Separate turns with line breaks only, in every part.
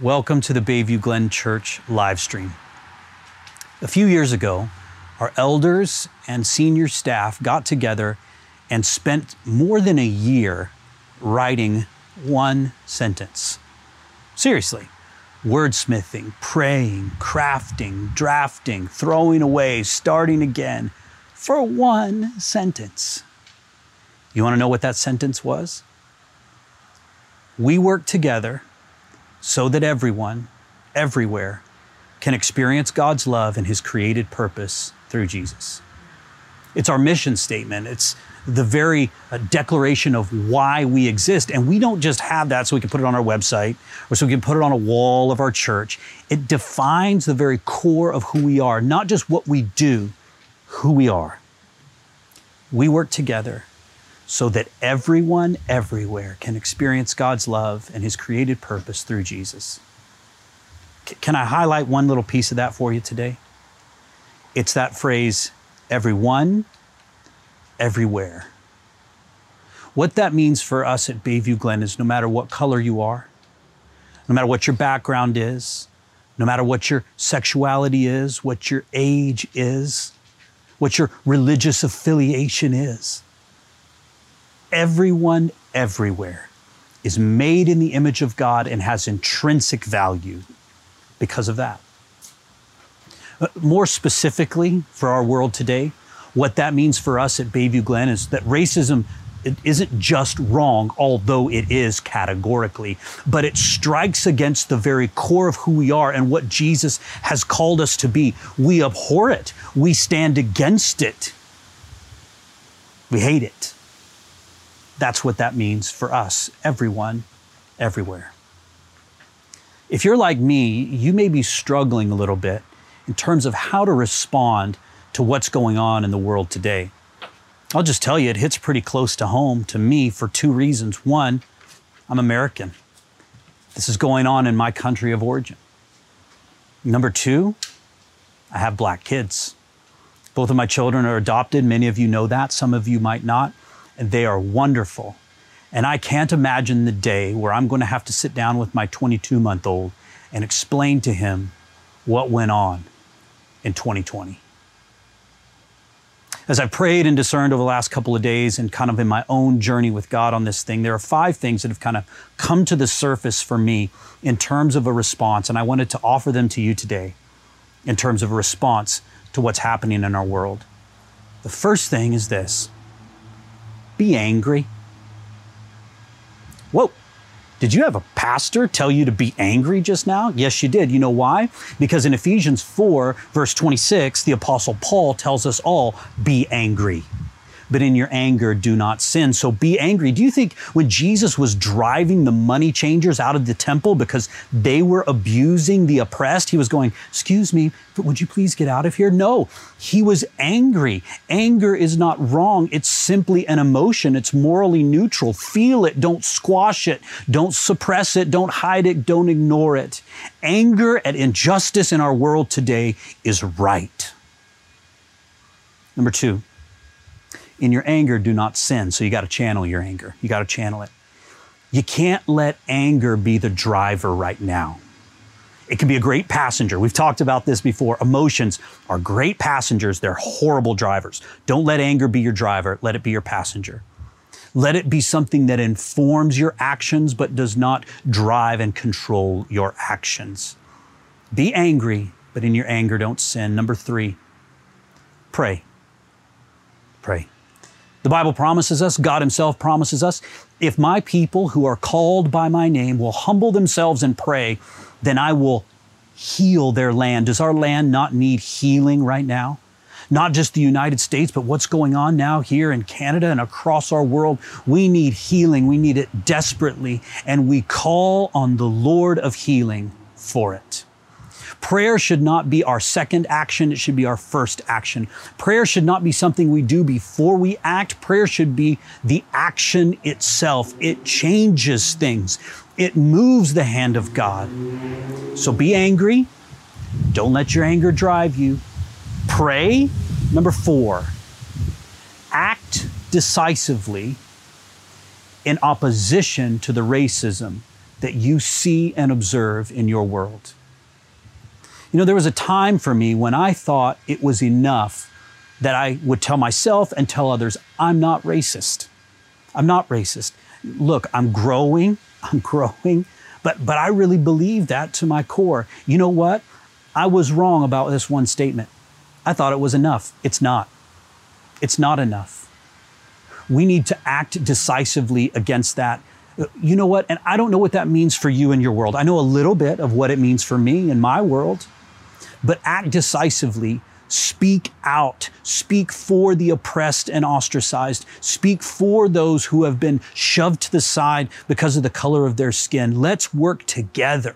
Welcome to the Bayview Glen Church live stream. A few years ago, our elders and senior staff got together and spent more than a year writing one sentence. Seriously, wordsmithing, praying, crafting, drafting, throwing away, starting again for one sentence. You want to know what that sentence was? We work together so that everyone, everywhere, can experience God's love and His created purpose through Jesus. It's our mission statement. It's the very uh, declaration of why we exist. And we don't just have that so we can put it on our website or so we can put it on a wall of our church. It defines the very core of who we are, not just what we do, who we are. We work together so that everyone everywhere can experience God's love and His created purpose through Jesus. C- can I highlight one little piece of that for you today? It's that phrase, everyone, everywhere. What that means for us at Bayview Glen is no matter what color you are, no matter what your background is, no matter what your sexuality is, what your age is, what your religious affiliation is, everyone everywhere is made in the image of God and has intrinsic value because of that. Uh, more specifically, for our world today, what that means for us at Bayview Glen is that racism isn't just wrong, although it is categorically, but it strikes against the very core of who we are and what Jesus has called us to be. We abhor it, we stand against it, we hate it. That's what that means for us, everyone, everywhere. If you're like me, you may be struggling a little bit in terms of how to respond to what's going on in the world today. I'll just tell you, it hits pretty close to home to me for two reasons. One, I'm American. This is going on in my country of origin. Number two, I have black kids. Both of my children are adopted. Many of you know that, some of you might not and they are wonderful. And I can't imagine the day where I'm going to have to sit down with my 22 month old and explain to him what went on in 2020. As I've prayed and discerned over the last couple of days and kind of in my own journey with God on this thing, there are five things that have kind of come to the surface for me in terms of a response. And I wanted to offer them to you today in terms of a response to what's happening in our world. The first thing is this be angry. Whoa. Did you have a pastor tell you to be angry just now? Yes, you did. You know why? Because in Ephesians 4, verse 26, the Apostle Paul tells us all be angry but in your anger do not sin. So be angry. Do you think when Jesus was driving the money changers out of the temple because they were abusing the oppressed, he was going, Excuse me, but would you please get out of here? No, he was angry. Anger is not wrong. It's simply an emotion. It's morally neutral. Feel it. Don't squash it. Don't suppress it. Don't hide it. Don't ignore it. Anger at injustice in our world today is right. Number two, in your anger, do not sin. So you got to channel your anger. You got to channel it. You can't let anger be the driver right now. It can be a great passenger. We've talked about this before. Emotions are great passengers, they're horrible drivers. Don't let anger be your driver, let it be your passenger. Let it be something that informs your actions but does not drive and control your actions. Be angry, but in your anger, don't sin. Number three, pray. Pray. The Bible promises us, God Himself promises us, if my people who are called by my name will humble themselves and pray, then I will heal their land. Does our land not need healing right now? Not just the United States, but what's going on now here in Canada and across our world. We need healing. We need it desperately. And we call on the Lord of healing for it. Prayer should not be our second action, it should be our first action. Prayer should not be something we do before we act. Prayer should be the action itself. It changes things, it moves the hand of God. So be angry. Don't let your anger drive you. Pray. Number four, act decisively in opposition to the racism that you see and observe in your world. You know, there was a time for me when I thought it was enough that I would tell myself and tell others, I'm not racist. I'm not racist. Look, I'm growing, I'm growing, but, but I really believe that to my core. You know what? I was wrong about this one statement. I thought it was enough. It's not. It's not enough. We need to act decisively against that. You know what? And I don't know what that means for you and your world. I know a little bit of what it means for me and my world, but act decisively Speak out. Speak for the oppressed and ostracized. Speak for those who have been shoved to the side because of the color of their skin. Let's work together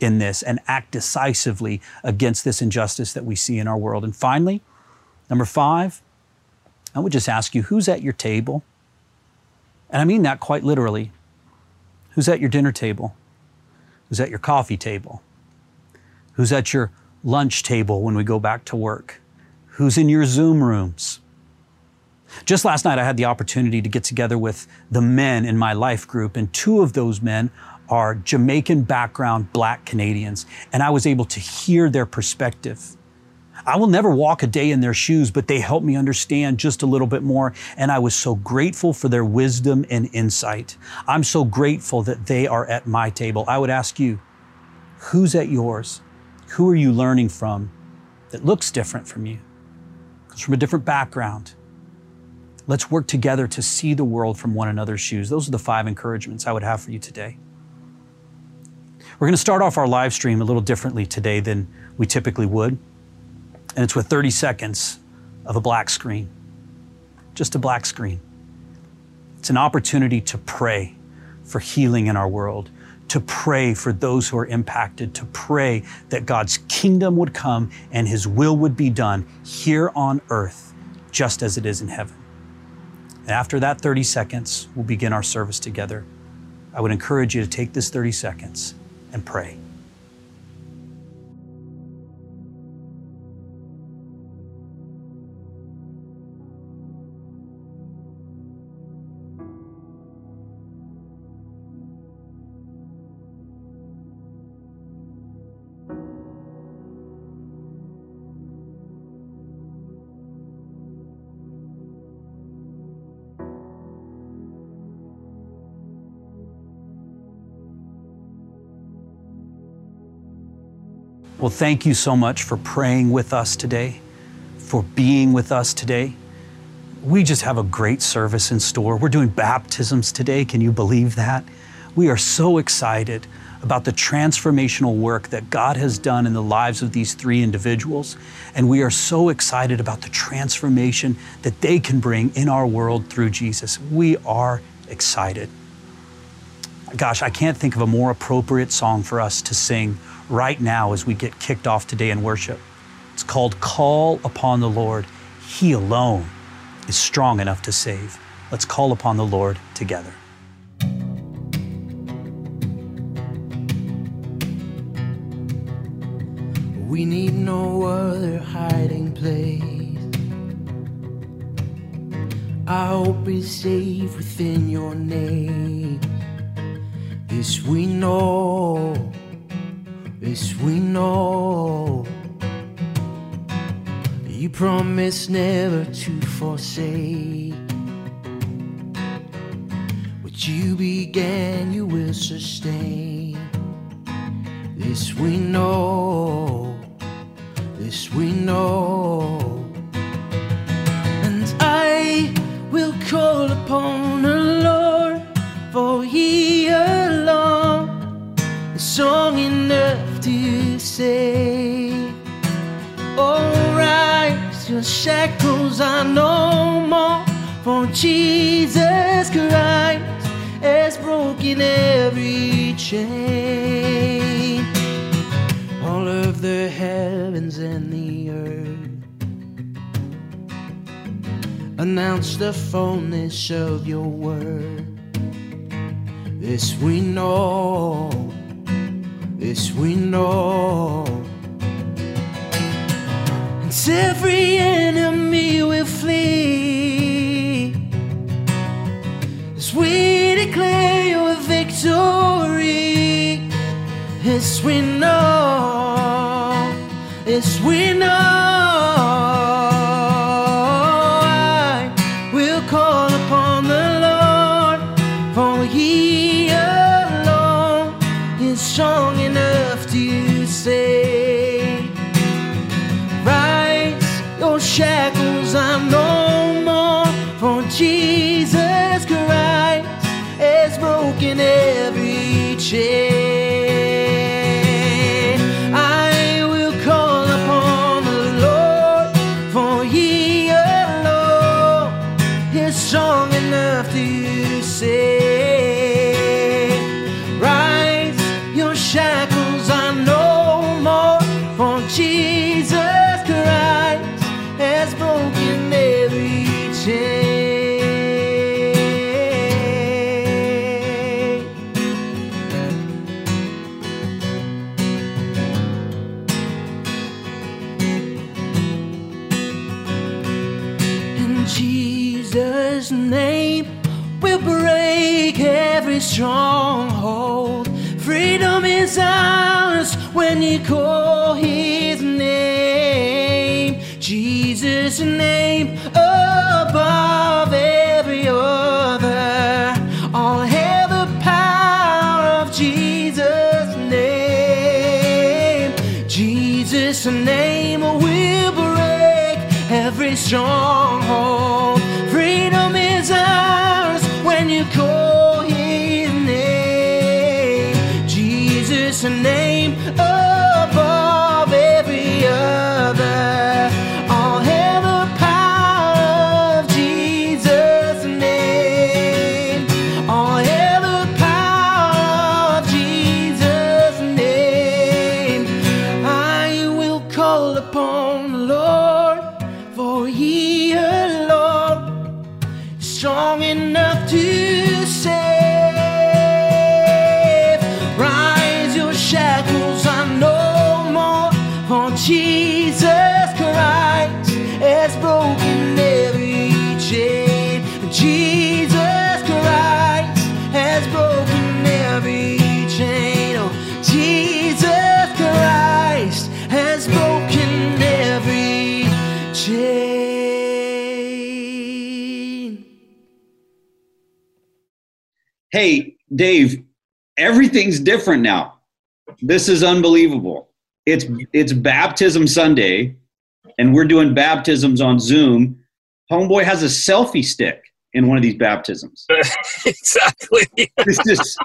in this and act decisively against this injustice that we see in our world. And finally, number five, I would just ask you who's at your table? And I mean that quite literally. Who's at your dinner table? Who's at your coffee table? Who's at your lunch table when we go back to work? Who's in your Zoom rooms? Just last night, I had the opportunity to get together with the men in my life group, and two of those men are Jamaican background black Canadians, and I was able to hear their perspective. I will never walk a day in their shoes, but they helped me understand just a little bit more. And I was so grateful for their wisdom and insight. I'm so grateful that they are at my table. I would ask you, who's at yours? Who are you learning from that looks different from you? Comes from a different background. Let's work together to see the world from one another's shoes. Those are the five encouragements I would have for you today. We're going to start off our live stream a little differently today than we typically would. And it's with 30 seconds of a black screen, just a black screen. It's an opportunity to pray for healing in our world, to pray for those who are impacted, to pray that God's kingdom would come and his will would be done here on earth, just as it is in heaven. And after that 30 seconds, we'll begin our service together. I would encourage you to take this 30 seconds and pray. Well, thank you so much for praying with us today, for being with us today. We just have a great service in store. We're doing baptisms today. Can you believe that? We are so excited about the transformational work that God has done in the lives of these three individuals. And we are so excited about the transformation that they can bring in our world through Jesus. We are excited. Gosh, I can't think of a more appropriate song for us to sing right now as we get kicked off today in worship. It's called Call Upon the Lord. He alone is strong enough to save. Let's call upon the Lord together.
We need no other hiding place. Our hope is safe within your name. This we know this we know. You promise never to forsake. What you began, you will sustain. This we know. This we know. And I will call upon the Lord, for He alone is song enough to say, rise, your shackles are no more, for Jesus Christ has broken every chain. All of the heavens and the earth announce the fullness of your word. This we know this we know. And every enemy will flee as we declare your victory. Yes, we know. Yes, we know. Break every stronghold. Freedom is ours when you call His name. Jesus' name above every other. All hail the power of Jesus' name. Jesus' name will break every stronghold.
Dave, everything's different now. This is unbelievable. It's it's baptism Sunday, and we're doing baptisms on Zoom. Homeboy has a selfie stick in one of these baptisms.
exactly.
This is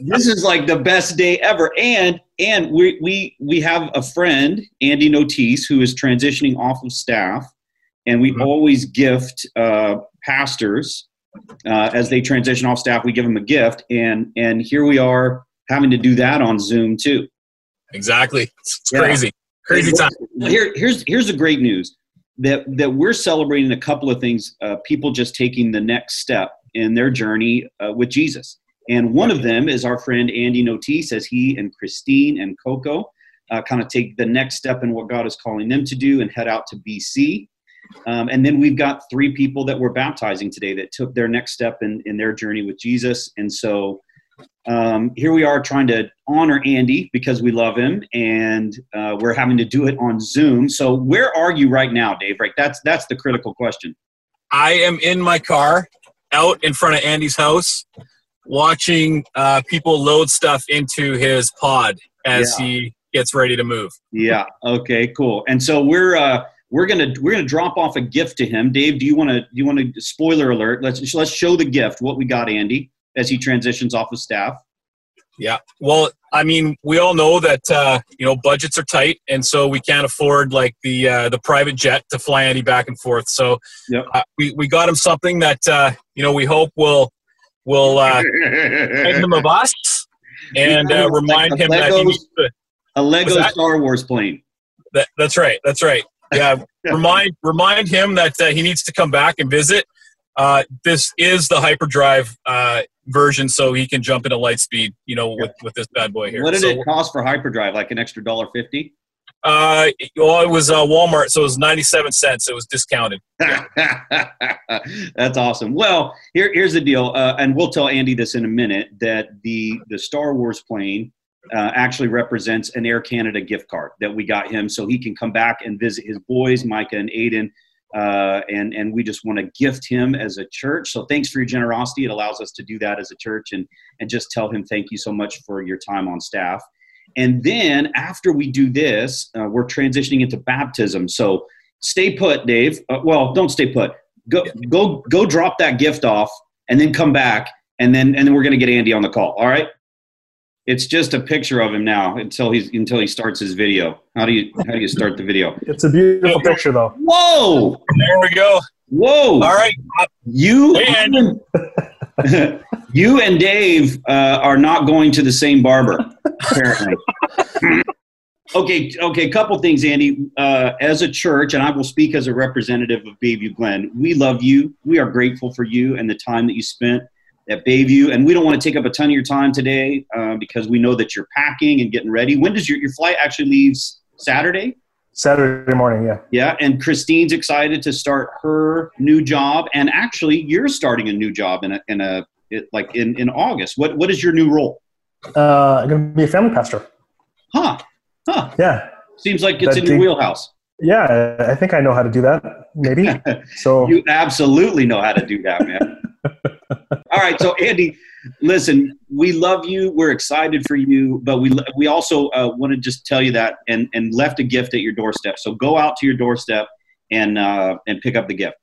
this is like the best day ever. And and we we we have a friend, Andy Notice, who is transitioning off of staff, and we
Mhm.
always gift uh, pastors uh, as they transition off staff. We give them a gift, and and here we are having to do that on Zoom too.
Exactly. It's
Yeah.
crazy. Crazy time.
Here, here's here's the great news that that we're celebrating a couple of things. Uh, people just taking the next step in their journey uh, with Jesus, and one of them is our friend Andy Notice, as he and Christine and Coco uh, kind of take the next step in what God is calling them to do and head out to BC. Um, and then we've got three people that we're baptizing today that took their next step in, in their journey with Jesus. And so um, here we are trying to honor Andy because we love him, and uh, we're having to do it on Zoom. So where are you right now, Dave? Right, that's that's the critical question.
I am in my car out in front of Andy's house watching uh, people load stuff into his pod as
Yeah.
he gets ready to move.
Yeah. Okay. Cool. And so we're uh, we're gonna we're gonna drop off a gift to him. Dave, do you want to do you want to spoiler alert? Let's let's show the gift. What we got, Andy, as he transitions off of staff.
Yeah. Well, I mean, we all know that uh, you know budgets are tight, and so we can't afford like the uh, the private jet to fly Andy back and forth. So
Yep.
uh, we we got him something that uh, you know we hope will will uh, remind him of us and uh, remind him that he needs to.
a Lego Star Wars plane.
That, that's right. That's right. Yeah. remind remind him that uh, he needs to come back and visit. Uh, this is the hyperdrive uh, version, so he can jump into Lightspeed. You know, with, with this bad boy here.
What did
So,
it cost for hyperdrive? Like an extra dollar fifty?
Uh, well, it was uh, Walmart, so it was ninety-seven cents. It was discounted.
That's awesome. Well, here, here's the deal, uh, and we'll tell Andy this in a minute. That the the Star Wars plane uh, actually represents an Air Canada gift card that we got him so he can come back and visit his boys, Micah and Aiden. Uh, and and we just want to gift him as a church. So thanks for your generosity. It allows us to do that as a church and and just tell him thank you so much for your time on staff. And then after we do this, uh, we're transitioning into baptism. So stay put, Dave. Uh, well, don't stay put. Go go go drop that gift off, and then come back, and then and then we're gonna get Andy on the call. All right. It's just a picture of him now until he's until he starts his video. How do you how do you start the video?
It's a beautiful picture, though.
Whoa!
There we go.
Whoa!
All right.
You
And-
you and Dave uh, are not going to the same barber, apparently. okay, okay. A couple things, Andy. Uh, as a church, and I will speak as a representative of Bayview Glen. We love you. We are grateful for you and the time that you spent at Bayview. And we don't want to take up a ton of your time today uh, because we know that you're packing and getting ready. When does your your flight actually leaves? Saturday.
Saturday morning, yeah.
Yeah, and Christine's excited to start her new job, and actually, you're starting a new job in a in a it, like in in August. What what is your new role?
Uh, I'm going to be a family pastor.
Huh? Huh?
Yeah.
Seems like it's
That
in your wheelhouse.
Yeah, I think I know how to do that, maybe. So,
You absolutely know how to do that, man. All right, so Andy, listen, we love you. We're excited for you, but we we also uh, want to just tell you that and and left a gift at your doorstep. So go out to your doorstep and uh, and pick up the gift.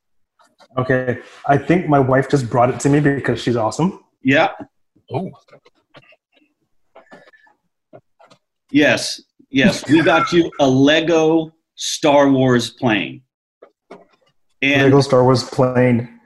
okay. I think my wife just brought it to me because she's awesome.
Yeah.
Oh,
Yes, yes, we got you a Lego Star Wars plane, and
Lego Star Wars plane.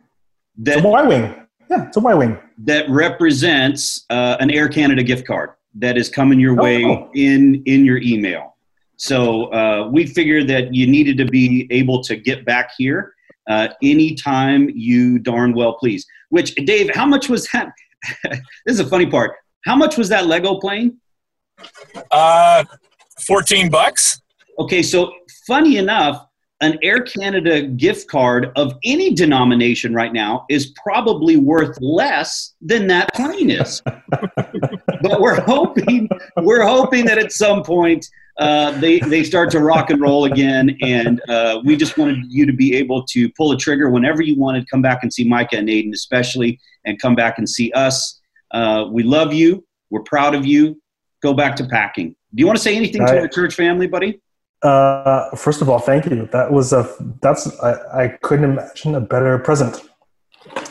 It's a
that
Y Wing. Yeah, it's a Y Wing.
that represents uh, an Air Canada gift card that is coming your way
Oh.
in in your email. So uh, we figured that you needed to be able to get back here uh, anytime you darn well please. Which Dave, how much was that? this is a funny part. How much was that Lego plane?
uh, 14 bucks.
Okay, so funny enough, an Air Canada gift card of any denomination right now is probably worth less than that plane is. but we're hoping we're hoping that at some point uh, they they start to rock and roll again, and uh, we just wanted you to be able to pull a trigger whenever you wanted. Come back and see Micah and Aiden, especially, and come back and see us. Uh, we love you. We're proud of you. Go back to packing. Do you want to say anything to
I-
our church family, buddy?
Uh, first of all, thank you. That was a that's I, I couldn't imagine a better present,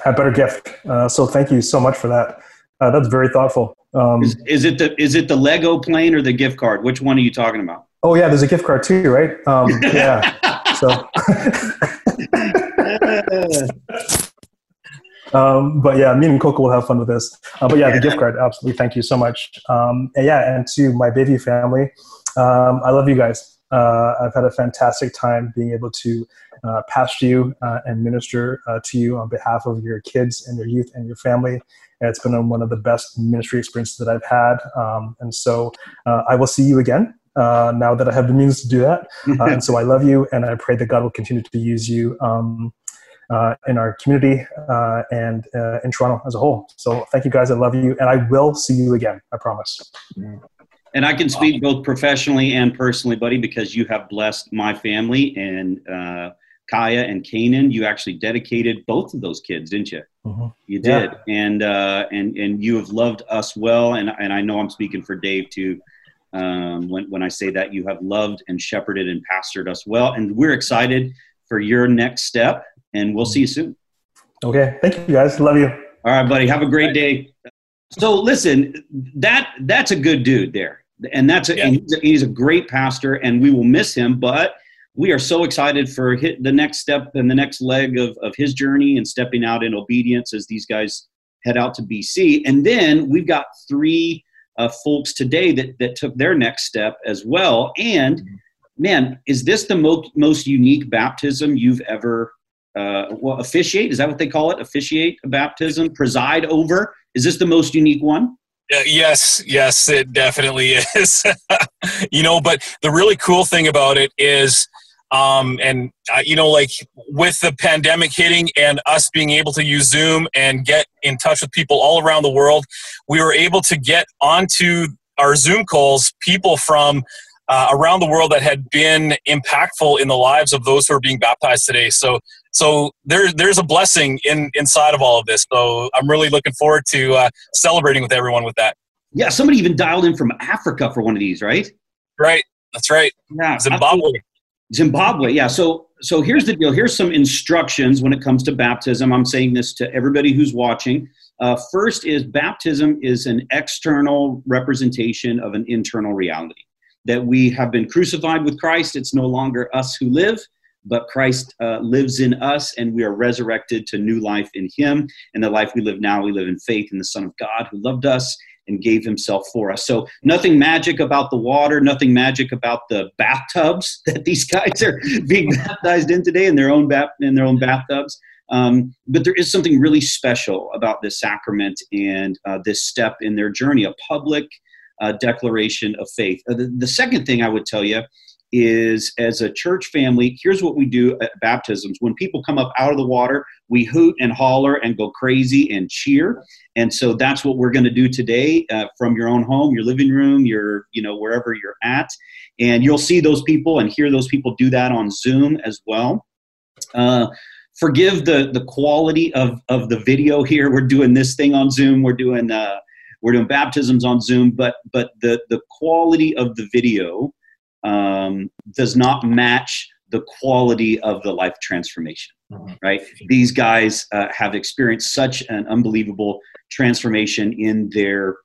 a better gift. Uh, so thank you so much for that. Uh, that's very thoughtful. Um,
Is, is it the is it the Lego plane or the gift card? Which one are you talking about?
oh yeah, there's a gift card too, right? Um, yeah. So, um, but yeah, me and Coco will have fun with this. Uh, but yeah, the gift card, absolutely. Thank you so much. Um, and yeah, and to my Bayview family, um, I love you guys. Uh, I've had a fantastic time being able to uh, pastor you uh, and minister uh, to you on behalf of your kids and your youth and your family. And it's been one of the best ministry experiences that I've had. Um, and so uh, I will see you again uh, now that I have the means to do that. And so I love you, and I pray that God will continue to use you um, uh, in our community uh, and uh, in Toronto as a whole. So thank you guys. I love you, and I will see you again. I promise.
And I can speak both professionally and personally, buddy, because you have blessed my family and uh, Kaya and Kanan. You actually dedicated both of those kids, didn't you?
Mhm.
You
Yeah.
did, and uh, and and you have loved us well, and and I know I'm speaking for Dave too. Um, when when I say that, you have loved and shepherded and pastored us well, and we're excited for your next step. And we'll see you soon.
Okay. Thank you guys. Love you.
All right, buddy. Have a great day. So listen, that that's a good dude there, and that's a,
Yeah.
and he's, a he's a great pastor, and we will miss him. But we are so excited for hit the next step and the next leg of of his journey and stepping out in obedience as these guys head out to BC. And then we've got three uh, folks today that that took their next step as well. And man, is this the most most unique baptism you've ever? Uh, well, officiate is that what they call it? Officiate a baptism, preside over. Is this the most unique one?
Yes, yes, it definitely is. you know, but the really cool thing about it is, um, and uh, you know, like with the pandemic hitting and us being able to use Zoom and get in touch with people all around the world, we were able to get onto our Zoom calls people from uh, around the world that had been impactful in the lives of those who are being baptized today. So, so there's there's a blessing in inside of all of this. So I'm really looking forward to uh, celebrating with everyone with that.
Yeah, somebody even dialed in from Africa for one of these, right?
Right. That's right.
Yeah,
Zimbabwe.
absolutely. Zimbabwe. Yeah. So so here's the deal. Here's some instructions when it comes to baptism. I'm saying this to everybody who's watching. Uh, first is baptism is an external representation of an internal reality that we have been crucified with Christ. It's no longer us who live, but Christ uh, lives in us, and we are resurrected to new life in Him. And the life we live now, we live in faith in the Son of God who loved us and gave Himself for us. So, nothing magic about the water, nothing magic about the bathtubs that these guys are being baptized in today in their own, bat- in their own bathtubs. Um, but there is something really special about this sacrament and uh, this step in their journey, a public uh, declaration of faith. Uh, the, the, second thing I would tell you is as a church family, here's what we do at baptisms. When people come up out of the water, we hoot and holler and go crazy and cheer. And so that's what we're going to do today uh, from your own home, your living room, your, you know, wherever you're at. And you'll see those people and hear those people do that on Zoom as well. Uh, forgive the the quality of of the video here. We're doing this thing on Zoom. We're doing uh, we're doing baptisms on Zoom, but but the the quality of the video um, does not match the quality of the life transformation. Mm-hmm. Right? These guys uh, have experienced such an unbelievable transformation in their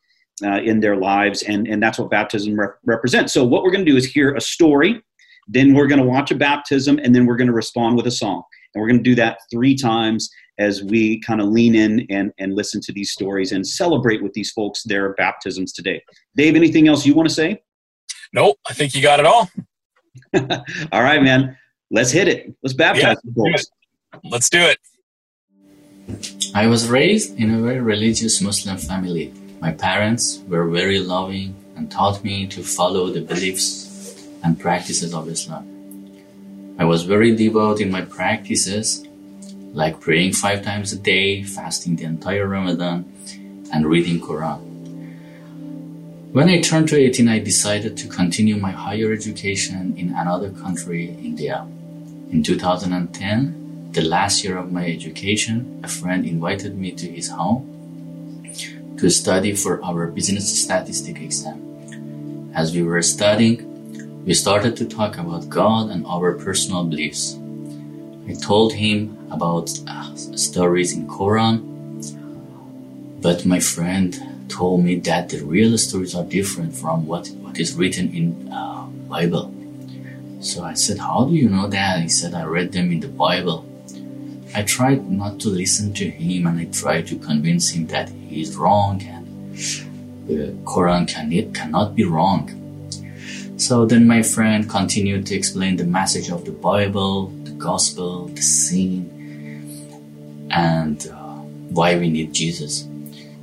uh, in their lives, and and that's what baptism rep- represents. So what we're going to do is hear a story, then we're going to watch a baptism, and then we're going to respond with a song. And we're going to do that three times as we kind of lean in and, and listen to these stories and celebrate with these folks their baptisms today. Dave, anything else you want to say?
Nope, I think you got it all.
all right, man. Let's hit it. Let's baptize
yeah, folks. Let's do it.
I was raised in a very religious Muslim family. My parents were very loving and taught me to follow the beliefs and practices of Islam. I was very devout in my practices, like praying five times a day, fasting the entire Ramadan, and reading Quran. When I turned to 18, I decided to continue my higher education in another country, India. In 2010, the last year of my education, a friend invited me to his home to study for our business statistic exam. As we were studying, we started to talk about God and our personal beliefs. I told him about uh, stories in Quran, but my friend told me that the real stories are different from what, what is written in uh, Bible. So I said, "How do you know that?" He said, "I read them in the Bible." I tried not to listen to him, and I tried to convince him that he is wrong and the Quran can, it cannot be wrong. So then my friend continued to explain the message of the Bible, the gospel, the sin, and uh, why we need Jesus.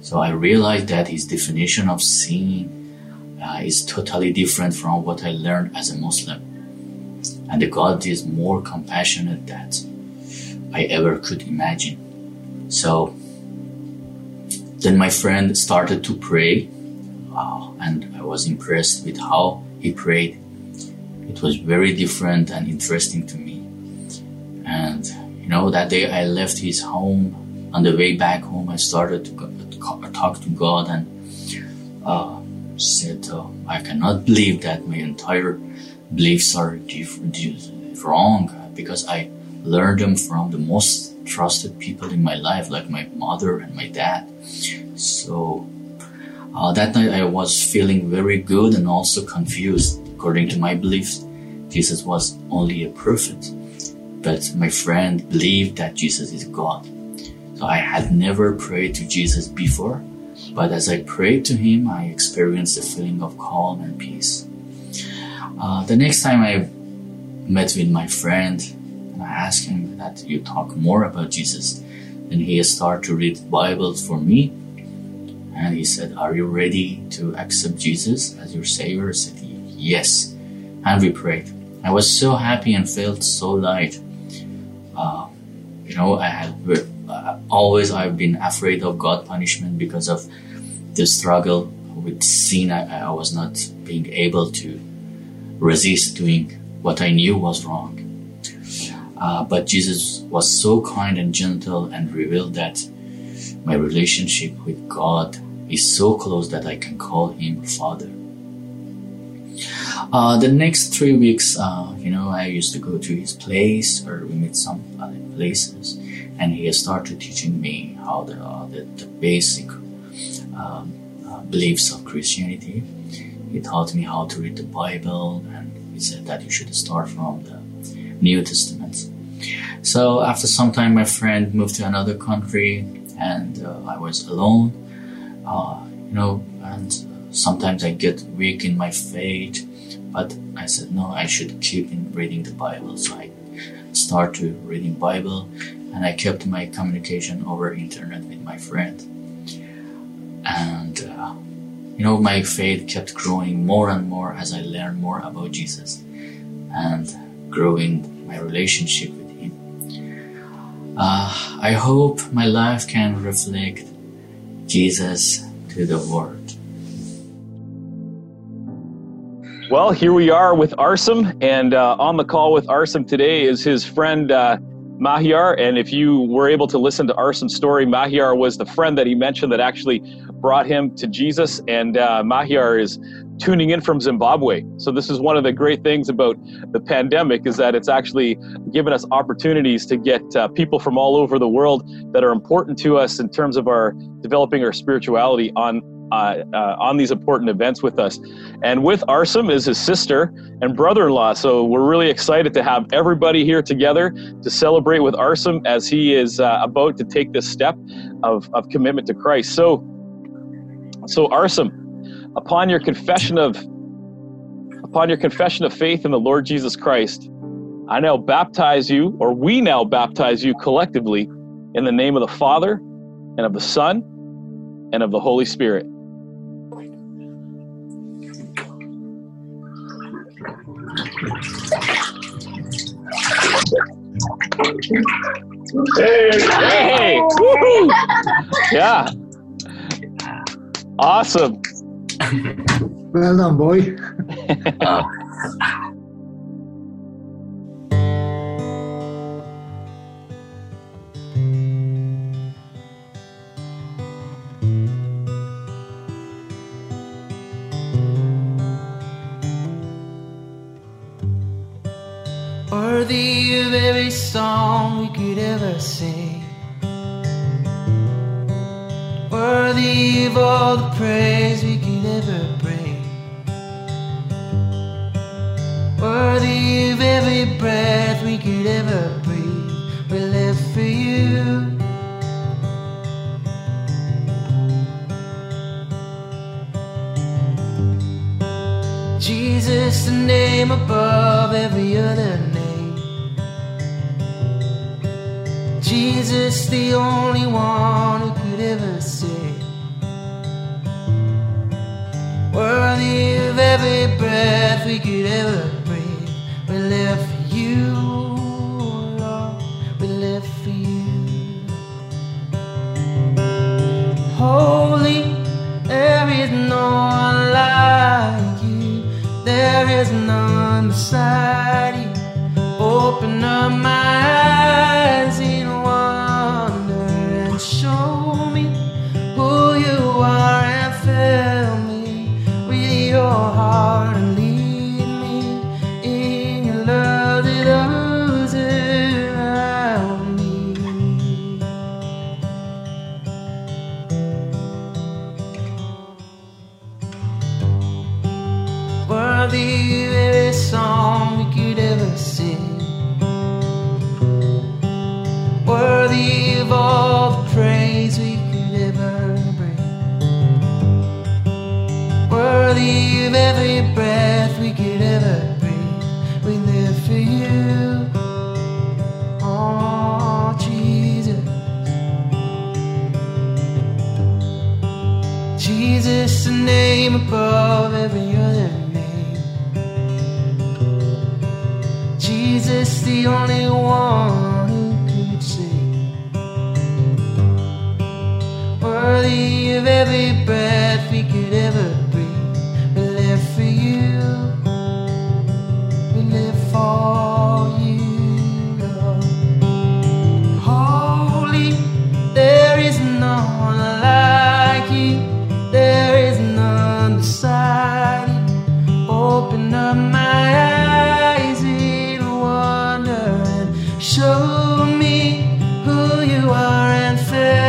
So I realized that his definition of sin uh, is totally different from what I learned as a Muslim. And the God is more compassionate than I ever could imagine. So then my friend started to pray, uh, and I was impressed with how he prayed. It was very different and interesting to me. And, you know, that day I left his home. On the way back home, I started to, go, to God and uh, said, uh, I cannot believe that my entire beliefs are wrong because I learned them from the most trusted people in my life, like my mother and my dad. So uh, that night I was feeling very good and also confused. According to my beliefs, Jesus was only a prophet, but my friend believed that Jesus is God. I had never prayed to Jesus before, but as I prayed to him, I experienced a feeling of calm and peace. Uh, the next time I met with my friend, and I asked him that you talk more about Jesus, then he started to read Bibles for me and he said, Are you ready to accept Jesus as your Savior? I said, Yes. And we prayed. I was so happy and felt so light. Uh, you know, I had always I've been afraid of God punishment because of the struggle with sin, I, I was not being able to resist doing what I knew was wrong. Uh, but Jesus was so kind and gentle and revealed that my relationship with God is so close that I can call him Father. Uh, the next three weeks, uh, you know, I used to go to his place or we met some other places, and he started teaching me how the, uh, the, the, basic um, uh, beliefs of Christianity. He taught me how to read the Bible, and he said that you should start from the New Testament. So after some time, my friend moved to another country, and uh, I was alone. Uh, you know, and sometimes I get weak in my faith, but I said no, I should keep in reading the Bible. So I started reading Bible, and I kept my communication over internet with my friend. And uh, you know, my faith kept growing more and more as I learned more about Jesus and growing my relationship with Him. Uh, I hope my life can reflect Jesus to the world.
Well, here we are with Arsim, and uh, on the call with Arsim today is his friend uh, Mahyar. And if you were able to listen to Arsim's story, Mahyar was the friend that he mentioned that actually brought him to Jesus. And uh, Mahyar is tuning in from Zimbabwe. So this is one of the great things about the pandemic is that it's actually given us opportunities to get uh, people from all over the world that are important to us in terms of our developing our spirituality on uh, uh, on these important events with us. And with Arsim is his sister and brother in law. So we're really excited to have everybody here together to celebrate with Arsim as he is uh, about to take this step of, of commitment to Christ. So, so Arsim, upon your confession of upon your confession of faith in the Lord Jesus Christ, I now baptize you, or we now baptize you collectively in the name of the Father and of the Son and of the Holy Spirit. Hey, hey, woo Yeah. Awesome.
Well done, boy.
could There is none beside you. Open up my me who you are and say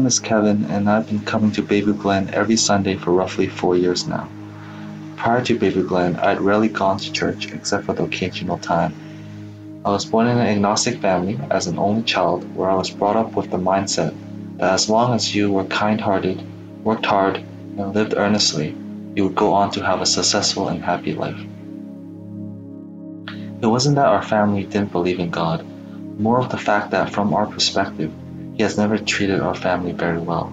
name is
Kevin, and I've been coming to Bayview Glen every Sunday for roughly four years now. Prior to Bayview Glen, I'd rarely gone to church except for the occasional time. I was born in an agnostic family as an only child, where I was brought up with the mindset that as long as you were kind hearted, worked hard, and lived earnestly, you would go on to have a successful and happy life. It wasn't that our family didn't believe in God, more of the fact that from our perspective, He has never treated our family very well.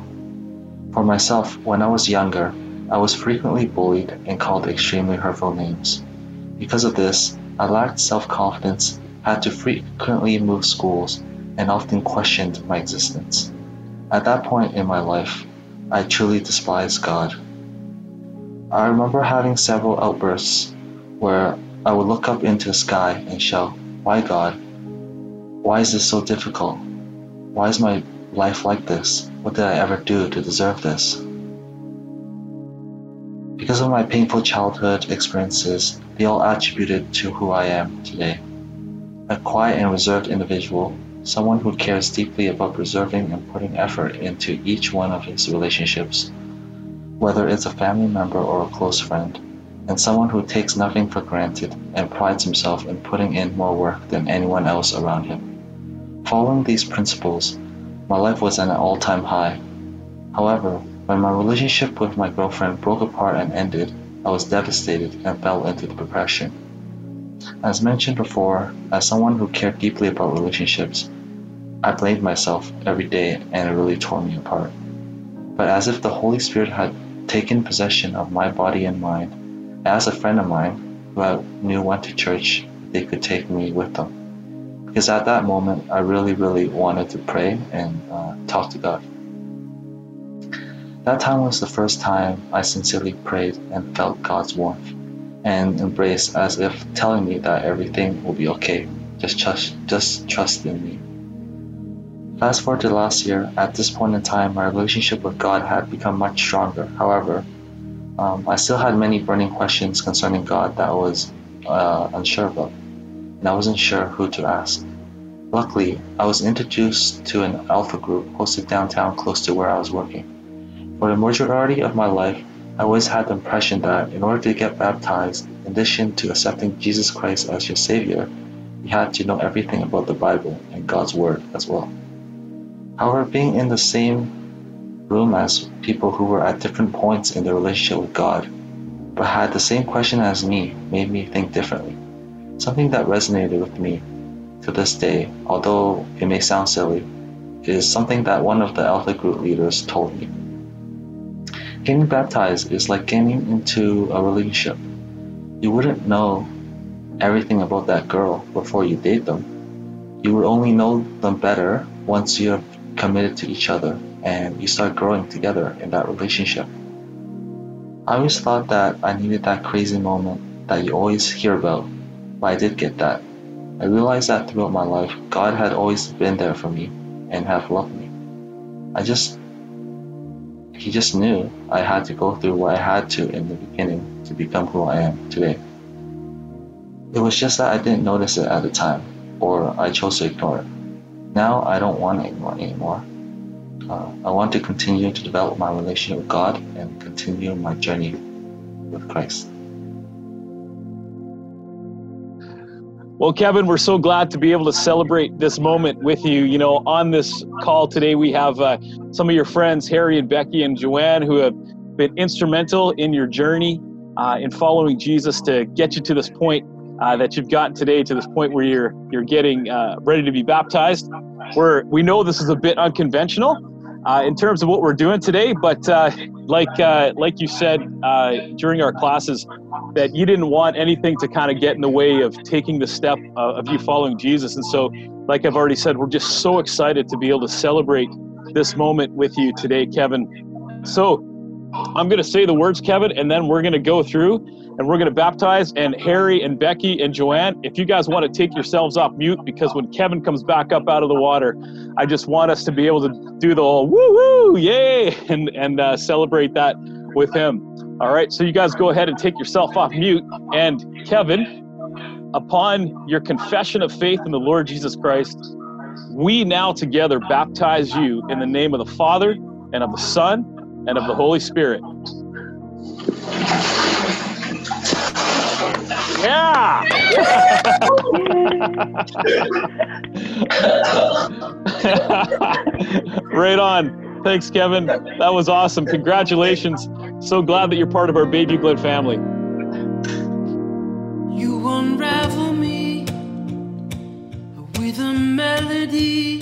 For myself, when I was younger, I was frequently bullied and called extremely hurtful names. Because of this, I lacked self confidence, had to frequently move schools, and often questioned my existence. At that point in my life, I truly despised God. I remember having several outbursts where I would look up into the sky and shout, Why God? Why is this so difficult? Why is my life like this? What did I ever do to deserve this? Because of my painful childhood experiences, they all attributed to who I am today. A quiet and reserved individual, someone who cares deeply about preserving and putting effort into each one of his relationships, whether it's a family member or a close friend, and someone who takes nothing for granted and prides himself in putting in more work than anyone else around him. Following these principles, my life was at an all time high. However, when my relationship with my girlfriend broke apart and ended, I was devastated and fell into depression. As mentioned before, as someone who cared deeply about relationships, I blamed myself every day and it really tore me apart. But as if the Holy Spirit had taken possession of my body and mind, asked a friend of mine who I knew went to church they could take me with them. Because at that moment, I really, really wanted to pray and uh, talk to God. That time was the first time I sincerely prayed and felt God's warmth and embrace as if telling me that everything will be okay. Just trust, just trust in me. Fast forward to last year, at this point in time, my relationship with God had become much stronger. However, um, I still had many burning questions concerning God that I was uh, unsure about, and I wasn't sure who to ask. Luckily, I was introduced to an alpha group hosted downtown close to where I was working. For the majority of my life, I always had the impression that in order to get baptized, in addition to accepting Jesus Christ as your Savior, you had to know everything about the Bible and God's Word as well. However, being in the same room as people who were at different points in their relationship with God, but had the same question as me made me think differently. Something that resonated with me to this day, although it may sound silly, is something that one of the Alpha Group leaders told me. Getting baptized is like getting into a relationship. You wouldn't know everything about that girl before you date them. You would only know them better once you're committed to each other and you start growing together in that relationship. I always thought that I needed that crazy moment that you always hear about, but I did get that. I realized that throughout my life, God had always been there for me and have loved me. I just, He just knew I had to go through what I had to in the beginning to become who I am today. It was just that I didn't notice it at the time, or I chose to ignore it. Now I don't want to ignore it anymore. Uh, I want to continue to develop my relationship with God and continue my journey with Christ.
Well, Kevin, we're so glad to be able to celebrate this moment with you. You know, on this call today, we have uh, some of your friends, Harry and Becky and Joanne, who have been instrumental in your journey uh, in following Jesus to get you to this point uh, that you've gotten today, to this point where you're you're getting uh, ready to be baptized. We're we know this is a bit unconventional uh, in terms of what we're doing today, but uh, like like you said during our classes, that you didn't want anything to kind of get in the way of taking the step of you following Jesus. And so, like I've already said, we're just so excited to be able to celebrate this moment with you today, Kevin. So, I'm going to say the words, Kevin, and then we're going to go through and we're going to baptize. And Harry and Becky and Joanne, if you guys want to take yourselves off mute, because when Kevin comes back up out of the water, I just want us to be able to do the whole woo woo, yay, and, and uh, celebrate that with him. All right, so you guys go ahead and take yourself off mute. And Kevin, upon your confession of faith in the Lord Jesus Christ, we now together baptize you in the name of the Father and of the Son and of the Holy Spirit. Yeah! right on. Thanks, Kevin. That was awesome. Congratulations. So glad that you're part of our Bayview Glen family.
You unravel me with a melody.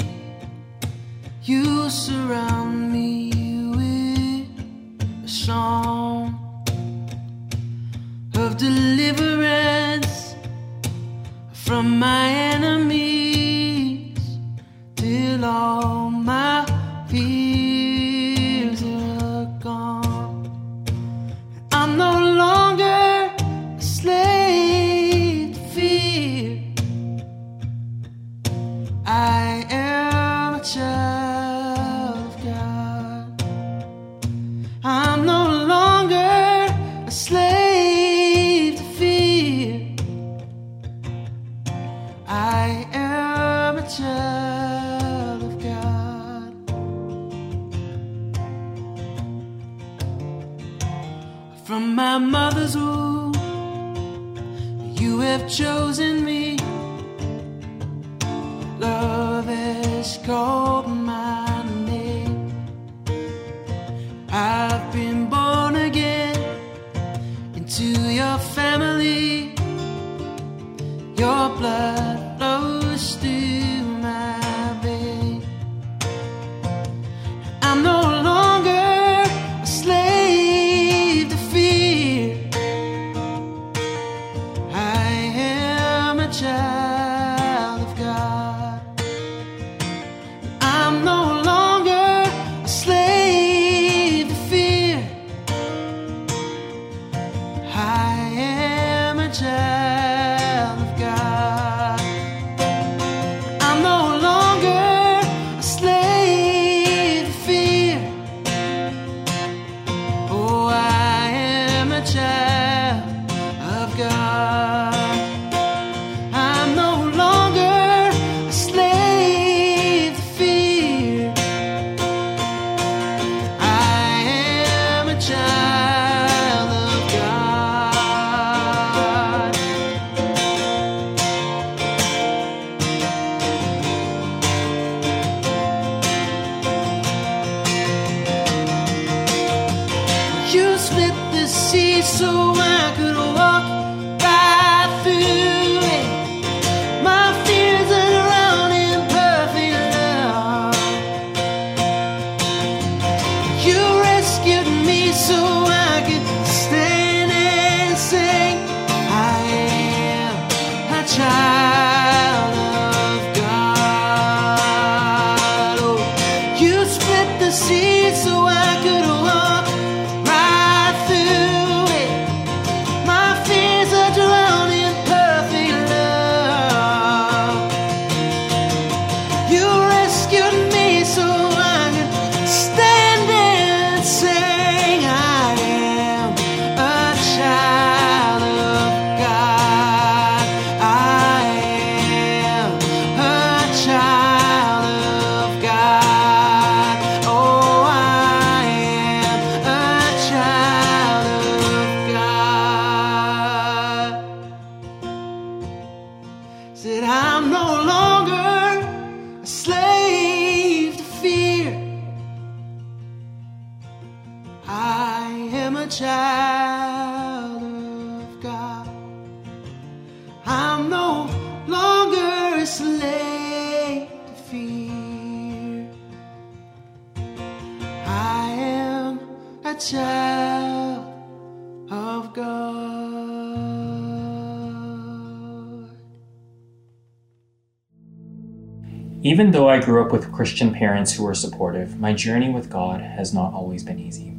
Even though I grew up with Christian parents who were supportive, my journey with God has not always been easy.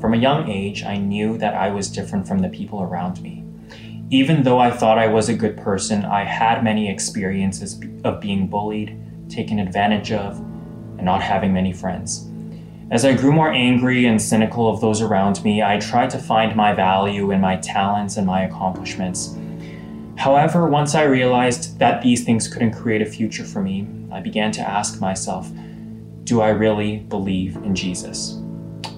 From a young age, I knew that I was different from the people around me. Even though I thought I was a good person, I had many experiences of being bullied, taken advantage of, and not having many friends. As I grew more angry and cynical of those around me, I tried to find my value in my talents and my accomplishments. However, once I realized that these things couldn't create a future for me, I began to ask myself, do I really believe in Jesus?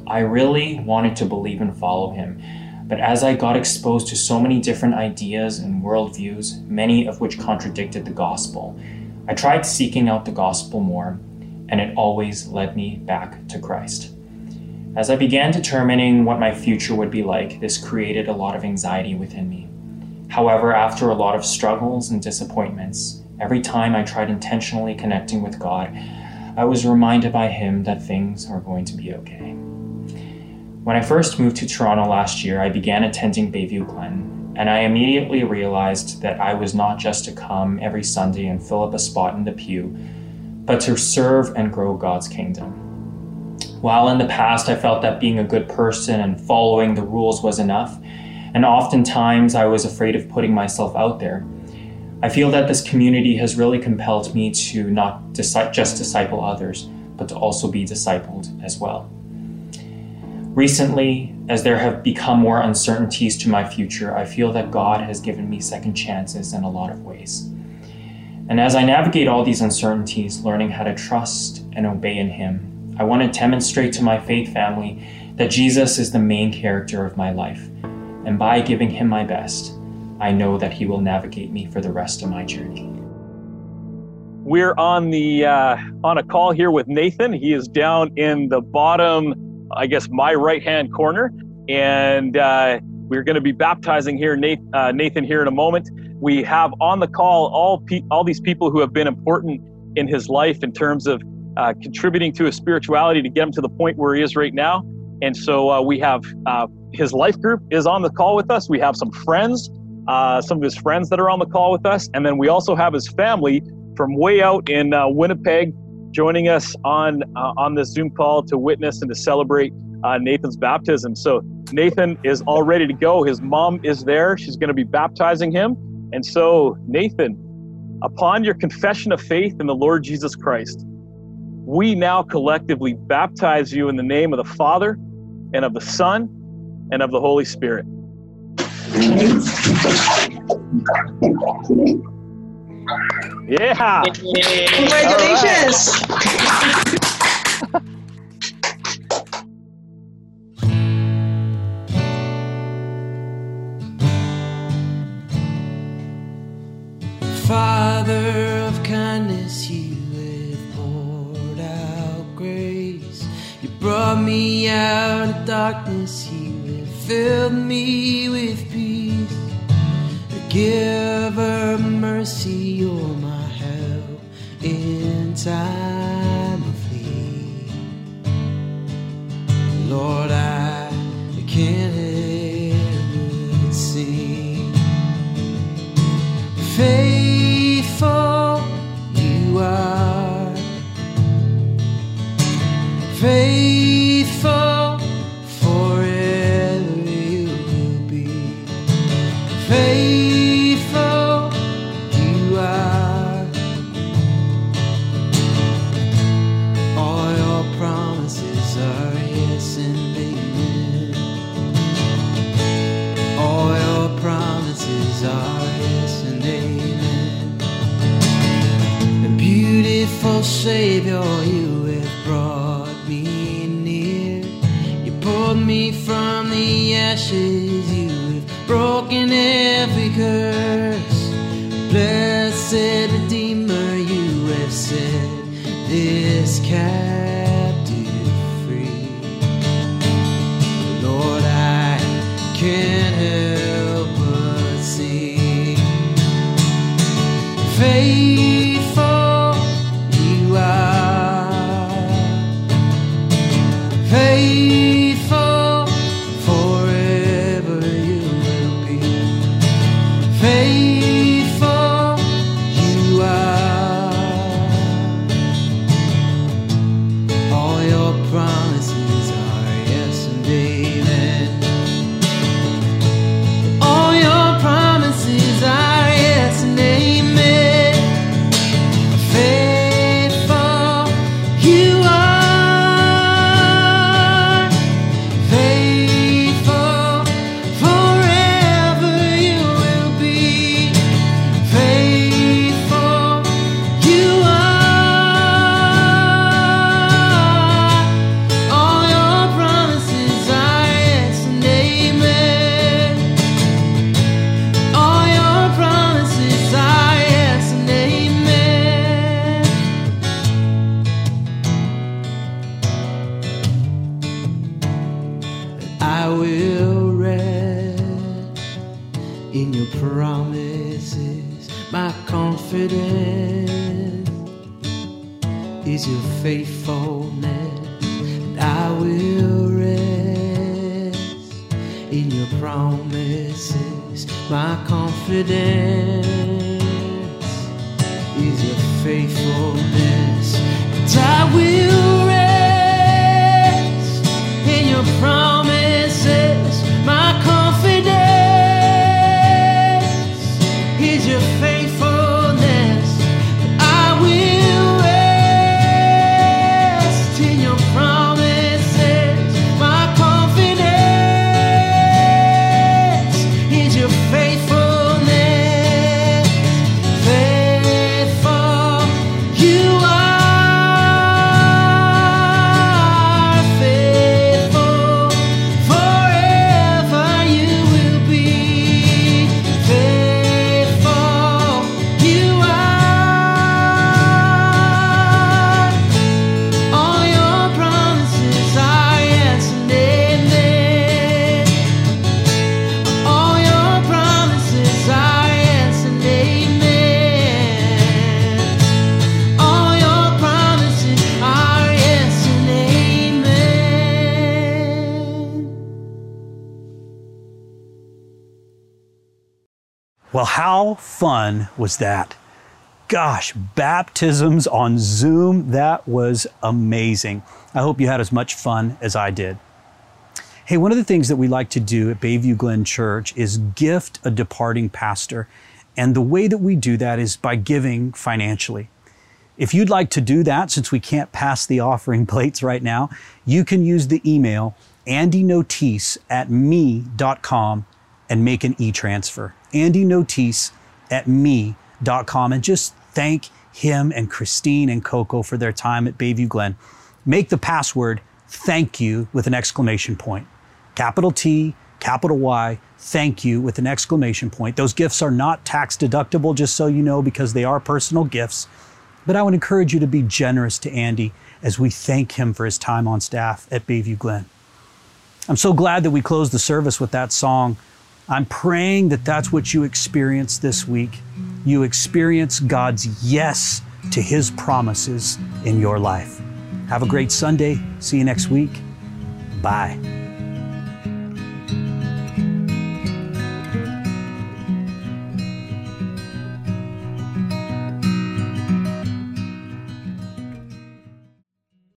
I really wanted to believe and follow him, but as I got exposed to so many different ideas and worldviews, many of which contradicted the gospel, I tried seeking out the gospel more, and it always led me back to Christ. As I began determining what my future would be like, this created a lot of anxiety within me. However, after a lot of struggles and disappointments, every time I tried intentionally connecting with God, I was reminded by Him that things are going to be okay. When I first moved to Toronto last year, I began attending Bayview Glen, and I immediately realized that I was not just to come every Sunday and fill up a spot in the pew, but to serve and grow God's kingdom. While in the past I felt that being a good person and following the rules was enough, and oftentimes I was afraid of putting myself out there, I feel that this community has really compelled me to not just disciple others, but to also be discipled as well. Recently, as there have become more uncertainties to my future, I feel that God has given me second chances in a lot of ways. And as I navigate all these uncertainties, learning how to trust and obey in Him, I want to demonstrate to my faith family that Jesus is the main character of my life. And by giving Him my best, I know that He will navigate me for the rest of my journey.
We're on the uh, on a call here with Nathan. He is down in the bottom I guess, my right hand corner. And uh, we're going to be baptizing here, Nathan, uh, Nathan, here in a moment. We have on the call all pe- all these people who have been important in his life in terms of uh, contributing to his spirituality to get him to the point where he is right now. And so uh, we have uh, his life group is on the call with us. We have some friends, uh, some of his friends that are on the call with us, and then we also have his family from way out in Winnipeg joining us on uh, on this Zoom call to witness and to celebrate uh, Nathan's baptism. So Nathan is all ready to go. His mom is there. She's going to be baptizing him. And so Nathan, upon your confession of faith in the Lord Jesus Christ, we now collectively baptize you in the name of the Father and of the Son and of the Holy Spirit. Yeah.
Congratulations.
Father of kindness, you have poured out grace. You brought me out of darkness, you have filled me with peace. The giver mercy, you're my help in time Savior,
Well, how fun was that? Gosh, baptisms on Zoom, that was amazing. I hope you had as much fun as I did. Hey, one of the things that we like to do at Bayview Glen Church is gift a departing pastor. And the way that we do that is by giving financially. If you'd like to do that, since we can't pass the offering plates right now, you can use the email andynotice at me.com and make an e-transfer. Andynotice at me.com and just thank him and Christine and Coco for their time at Bayview Glen. Make the password thank you with an exclamation point. Capital T, capital Y, thank you with an exclamation point. Those gifts are not tax deductible, just so you know, because they are personal gifts. But I would encourage you to be generous to Andy as we thank him for his time on staff at Bayview Glen. I'm so glad that we closed the service with that song. I'm praying that that's what you experience this week. You experience God's yes to his promises in your life. Have a great Sunday. See you next week. Bye.